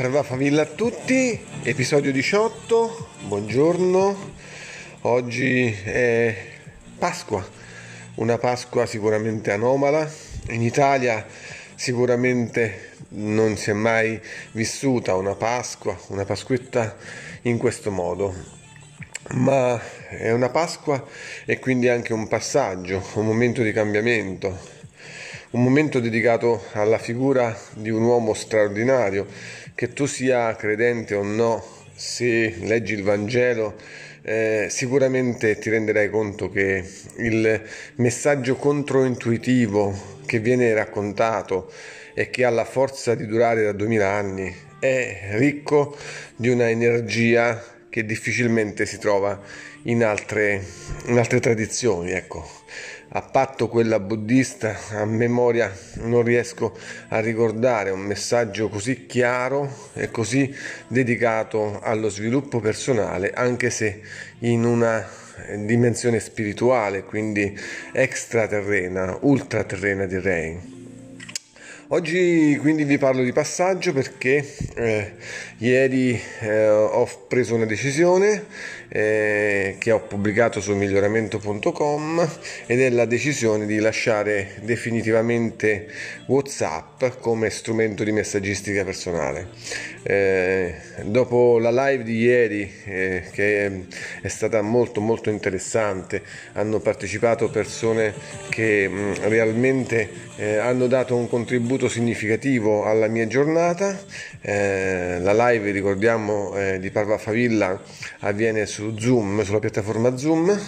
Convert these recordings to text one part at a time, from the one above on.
Parva Favilla a tutti, episodio 18, buongiorno. Oggi è Pasqua, una Pasqua sicuramente anomala. In Italia sicuramente non si è mai vissuta una Pasqua, una Pasquetta in questo modo. Ma è una Pasqua e quindi anche un passaggio, un momento di cambiamento, un momento dedicato alla figura di un uomo straordinario, che tu sia credente o no, se leggi il Vangelo, eh, sicuramente ti renderai conto che il messaggio controintuitivo che viene raccontato e che ha la forza di durare da duemila anni è ricco di una energia che difficilmente si trova in altre, in altre tradizioni. Ecco a patto quella buddista, a memoria non riesco a ricordare un messaggio così chiaro e così dedicato allo sviluppo personale, anche se in una dimensione spirituale, quindi extraterrena, ultraterrena direi. Oggi quindi vi parlo di passaggio perché eh, ieri eh, ho preso una decisione eh, che ho pubblicato su miglioramento.com ed è la decisione di lasciare definitivamente WhatsApp come strumento di messaggistica personale. Eh, dopo la live di ieri eh, che è stata molto molto interessante, hanno partecipato persone che mh, mm, realmente eh, hanno dato un contributo significativo alla mia giornata. Eh, la live, ricordiamo, eh, di Parva Favilla avviene su Zoom, sulla piattaforma Zoom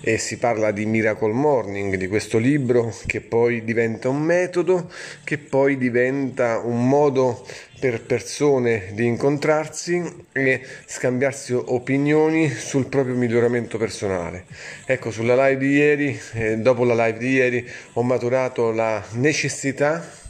e si parla di Miracle Morning, di questo libro che poi diventa un metodo, che poi diventa un modo per persone di incontrarsi e scambiarsi opinioni sul proprio miglioramento personale. Ecco, sulla live di ieri, eh, dopo la live di ieri, ho maturato la necessità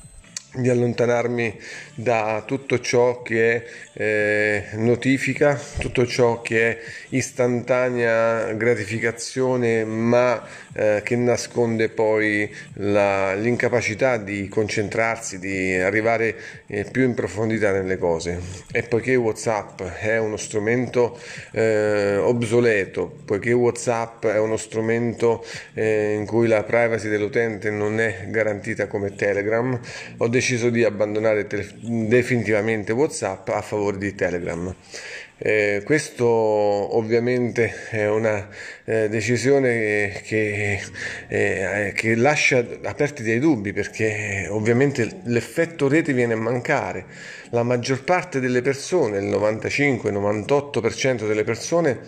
di allontanarmi da tutto ciò che è eh, notifica, tutto ciò che è istantanea gratificazione ma eh, che nasconde poi la, l'incapacità di concentrarsi, di arrivare eh, più in profondità nelle cose. E poiché Whatsapp è uno strumento eh, obsoleto, poiché Whatsapp è uno strumento eh, in cui la privacy dell'utente non è garantita come Telegram, ho deciso di abbandonare definitivamente WhatsApp a favore di Telegram. Eh, questo ovviamente è una eh, decisione che, eh, che, lascia aperti dei dubbi perché ovviamente l'effetto rete viene a mancare. La maggior parte delle persone, il 95-98% delle persone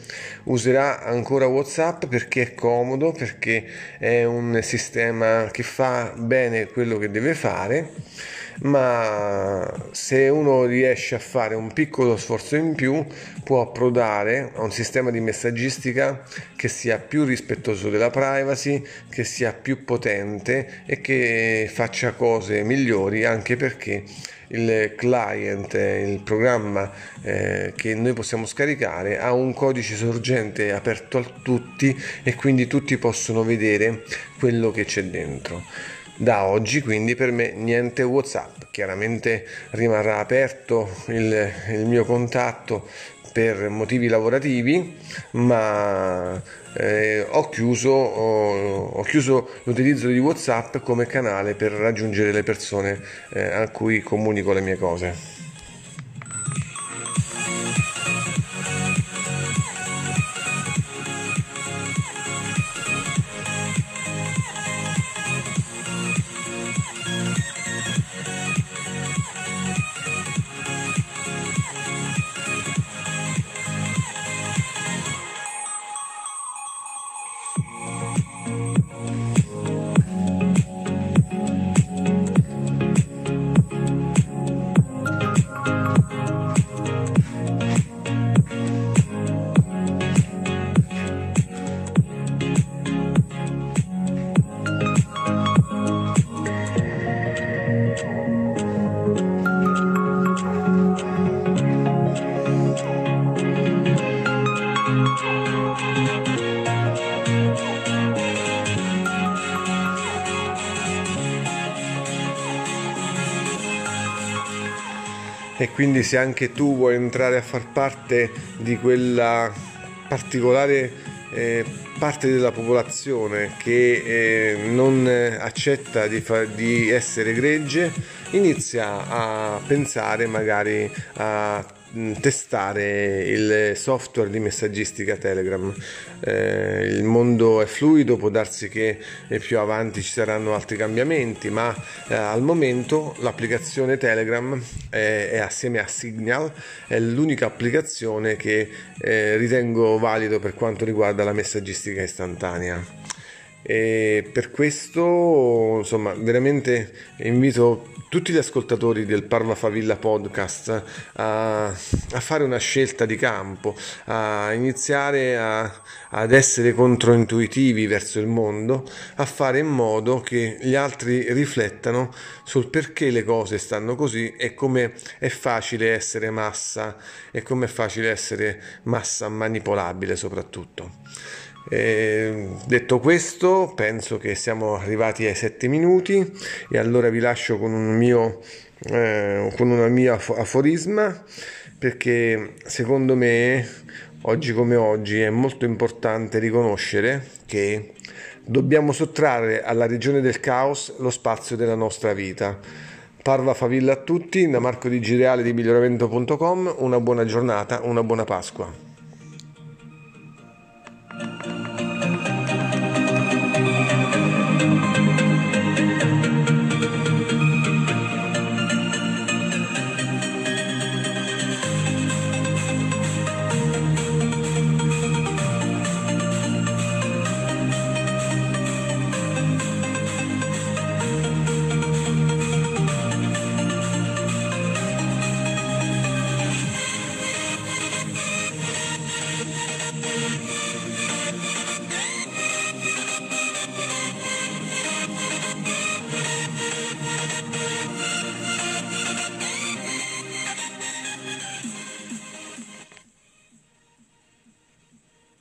userà ancora WhatsApp perché è comodo, perché è un sistema che fa bene quello che deve fare ma se uno riesce a fare un piccolo sforzo in più può approdare a un sistema di messaggistica che sia più rispettoso della privacy, che sia più potente e che faccia cose migliori anche perché il client, il programma eh, che noi possiamo scaricare ha un codice sorgente aperto a tutti e quindi tutti possono vedere quello che c'è dentro. Da oggi quindi per me niente Whatsapp, chiaramente rimarrà aperto il, il mio contatto per motivi lavorativi, ma eh, ho, chiuso, ho, ho, chiuso, l'utilizzo di Whatsapp come canale per raggiungere le persone eh, a cui comunico le mie cose. Quindi se anche tu vuoi entrare a far parte di quella particolare eh, parte della popolazione che eh, non accetta di, fa- di essere gregge inizia a pensare magari a testare il software di messaggistica Telegram. Eh, il mondo è fluido, può darsi che più avanti ci saranno altri cambiamenti, ma eh, al momento l'applicazione Telegram è, è, assieme a Signal è l'unica applicazione che eh, ritengo valido per quanto riguarda la messaggistica istantanea. E per questo, insomma, veramente invito tutti gli ascoltatori del Parva Favilla podcast a, a fare una scelta di campo, a iniziare a, ad essere controintuitivi verso il mondo, a fare in modo che gli altri riflettano sul perché le cose stanno così e come è facile essere massa e come è facile essere massa manipolabile soprattutto. Eh, detto questo, penso che siamo arrivati ai 7 minuti e allora vi lascio con un mio, eh, con una mia aforisma perché secondo me oggi come oggi è molto importante riconoscere che dobbiamo sottrarre alla regione del caos lo spazio della nostra vita. Parva favilla a tutti, da Marco Di Gireale di miglioramento.com, una buona giornata, una buona Pasqua.